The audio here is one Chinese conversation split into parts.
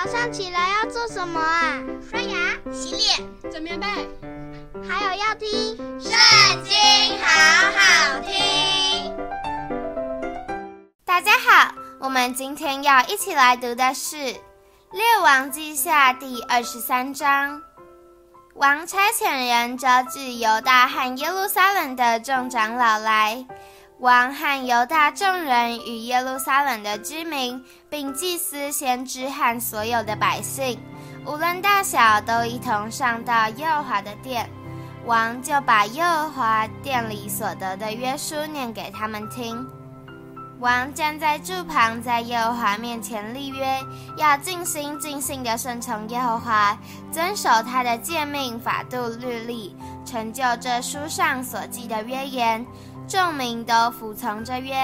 早上起来要做什么啊？刷牙、洗脸、整棉被，还有要听《圣经》，好好听。大家好，我们今天要一起来读的是《列王记下》第二十三章。王差遣人召集犹大和耶路撒冷的众长老来。王和犹大众人与耶路撒冷的居民，并祭司、先知和所有的百姓，无论大小，都一同上到耶和华的殿。王就把耶和华殿里所得的约书念给他们听。王站在柱旁，在耶和华面前立约，要尽心尽性地顺从耶和华，遵守他的诫命、法度、律例，成就这书上所记的约言。众民都服从着约，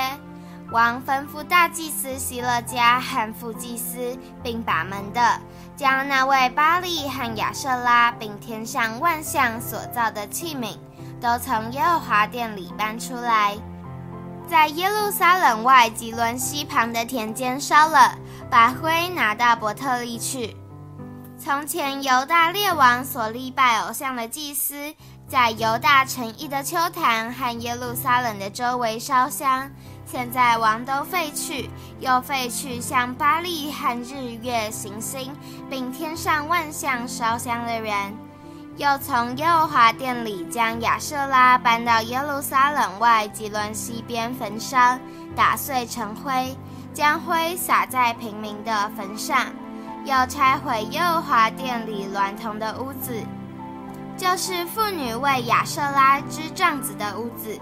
王吩咐大祭司希勒家和副祭司，并把门的，将那位巴力和亚瑟拉，并天上万象所造的器皿，都从耶和华殿里搬出来，在耶路撒冷外汲沦溪旁的田间烧了，把灰拿到伯特利去。从前犹大列王所立拜偶像的祭司。在犹大城邑的秋坛和耶路撒冷的周围烧香，现在王都废去，又废去向巴力和日月行星，并天上万象烧香的人，又从耶和华殿里将亚瑟拉搬到耶路撒冷外吉伦西边焚烧，打碎成灰，将灰撒在平民的坟上，又拆毁耶和华殿里娈童的屋子。就是妇女为亚舍拉织帐子的屋子，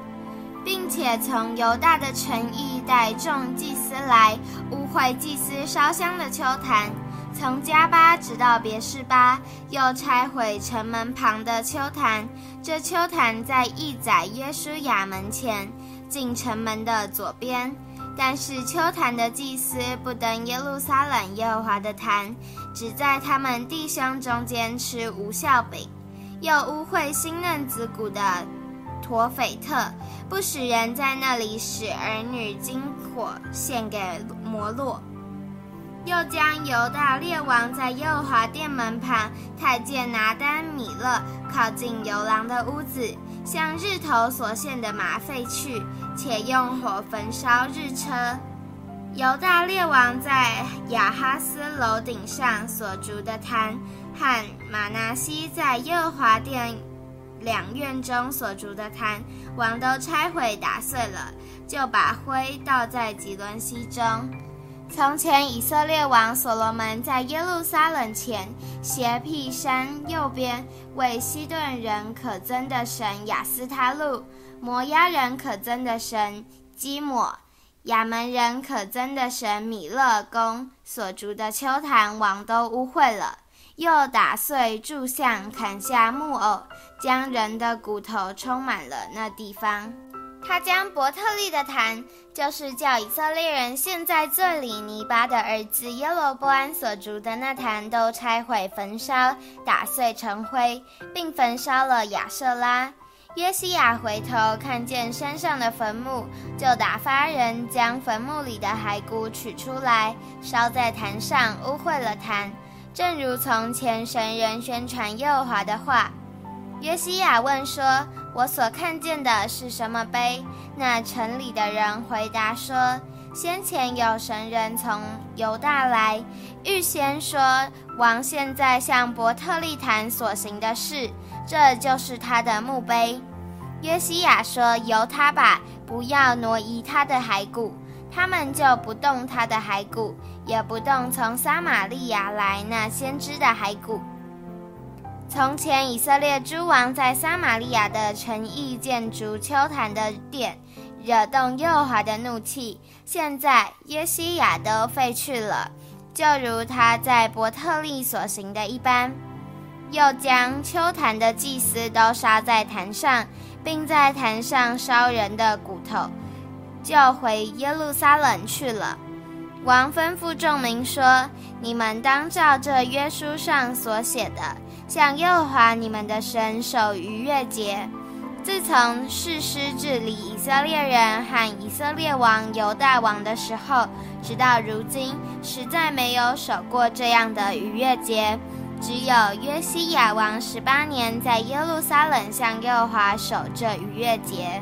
并且从犹大的城邑带众祭司来污秽祭司烧香的秋坛，从迦巴直到别是巴，又拆毁城门旁的秋坛。这秋坛在亿载约书亚门前，进城门的左边。但是秋坛的祭司不登耶路撒冷耶和华的坛，只在他们弟兄中间吃无效饼。又污秽新嫩子骨的陀斐特，不使人在那里使儿女金火献给摩洛。又将犹大列王在耶和华殿门旁太监拿丹米勒靠近游廊的屋子，向日头所献的麻废去，且用火焚烧日车。犹大列王在亚哈斯楼顶上所筑的坛。和玛拿西在耶和华殿两院中所筑的坛，王都拆毁打碎了，就把灰倒在汲沦溪中。从前以色列王所罗门在耶路撒冷前斜僻山右边，为西顿人可憎的神亚斯他录，摩押人可憎的神基抹，亚门人可憎的神米勒公所筑的邱坛，王都污秽了。又打碎柱像，砍下木偶，将人的骨头充满了那地方。他将伯特利的坛，就是叫以色列人现在最里尼巴的儿子耶罗波安所筑的那坛，都拆毁焚烧，打碎成灰，并焚烧了亚瑟拉。约西亚回头看见山上的坟墓，就打发人将坟墓里的骸骨取出来，烧在坛上，污秽了坛。正如从前神人宣传耶和华的话，约西亚问说：“我所看见的是什么碑？”那城里的人回答说：“先前有神人从犹大来，预先说王现在向伯特利坛所行的事，这就是他的墓碑。”约西亚说：“由他吧，不要挪移他的骸骨。”他们就不动他的骸骨，也不动从撒玛利亚来那先知的骸骨。从前以色列诸王在撒玛利亚的城邑建筑秋坛的殿，惹动耶和华的怒气。现在约西亚都废去了，就如他在伯特利所行的一般。又将秋坛的祭司都杀在坛上，并在坛上烧人的骨头。就回耶路撒冷去了。王吩咐众民说：“你们当照这约书上所写的，向耶和华你们的神守逾越节，自从誓师治理以色列人和以色列王犹大王的时候，直到如今，实在没有守过这样的逾越节。只有约西亚王十八年，在耶路撒冷向耶和华守这逾越节。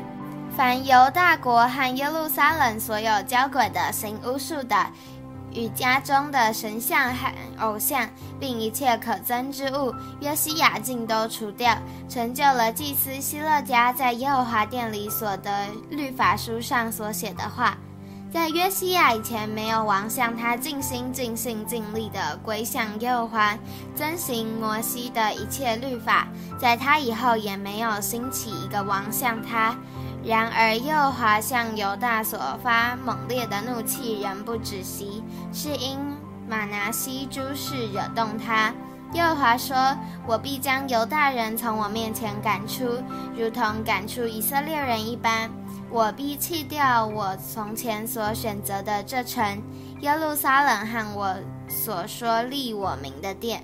凡犹大国和耶路撒冷所有交鬼的、行巫术的，与家中的神像和偶像，并一切可憎之物，约西亚尽都除掉，成就了祭司希勒家在耶和华殿里所得律法书上所写的话。在约西亚以前，没有王像他尽心尽性尽力地归向耶和华，遵行摩西的一切律法。在他以后，也没有兴起一个王像他。然而，耶和华向犹大所发猛烈的怒气仍不止息，是因玛拿西诸事惹动他。耶和华说：“我必将犹大人从我面前赶出，如同赶出以色列人一般。我必弃掉我从前所选择的这城耶路撒冷和我所说立我名的殿。”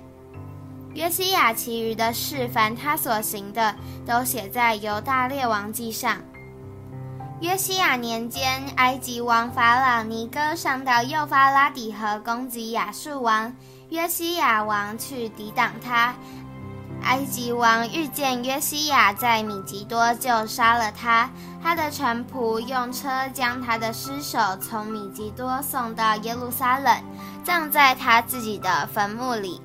约西亚其余的事，凡他所行的，都写在犹大列王记上。约西亚年间，埃及王法老尼哥上到幼发拉底河攻击亚述王，约西亚王去抵挡他。埃及王遇见约西亚在米吉多，就杀了他。他的臣仆用车将他的尸首从米吉多送到耶路撒冷，葬在他自己的坟墓里。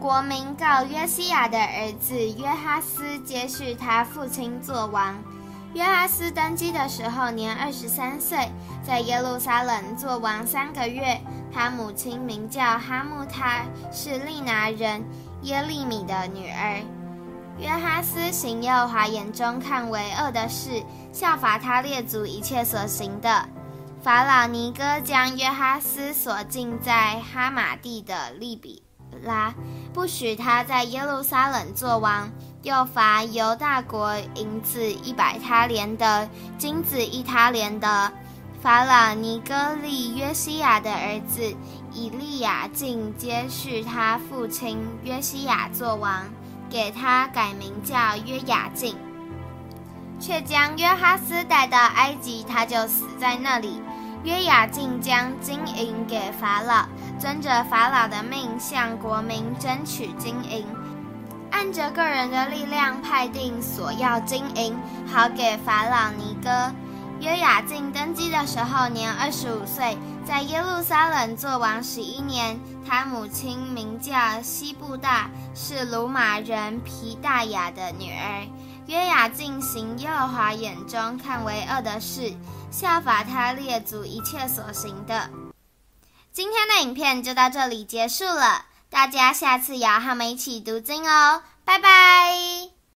国民告约西亚的儿子约哈斯接续他父亲做王。约哈斯登基的时候年二十三岁，在耶路撒冷做王三个月。他母亲名叫哈木他，是利拿人耶利米的女儿。约哈斯行耶和华眼中看为恶的事，效法他列祖一切所行的。法老尼哥将约哈斯锁禁在哈马地的利比拉，不许他在耶路撒冷作王。又罚犹大国银子一百他连的，金子一他连的。法老尼哥立约西亚的儿子以利亚敬接续他父亲约西亚作王，给他改名叫约雅敬，却将约哈斯带到埃及，他就死在那里。约雅敬将金银给法老，遵着法老的命向国民争取金银。按着个人的力量派定索要金银，好给法老尼哥。约雅敬登基的时候年二十五岁，在耶路撒冷做王十一年。他母亲名叫西布大，是鲁马人皮大雅的女儿。约雅敬行耶和华眼中看为恶的事，效法他列祖一切所行的。今天的影片就到这里结束了。大家下次也要和我们一起读经哦，拜拜。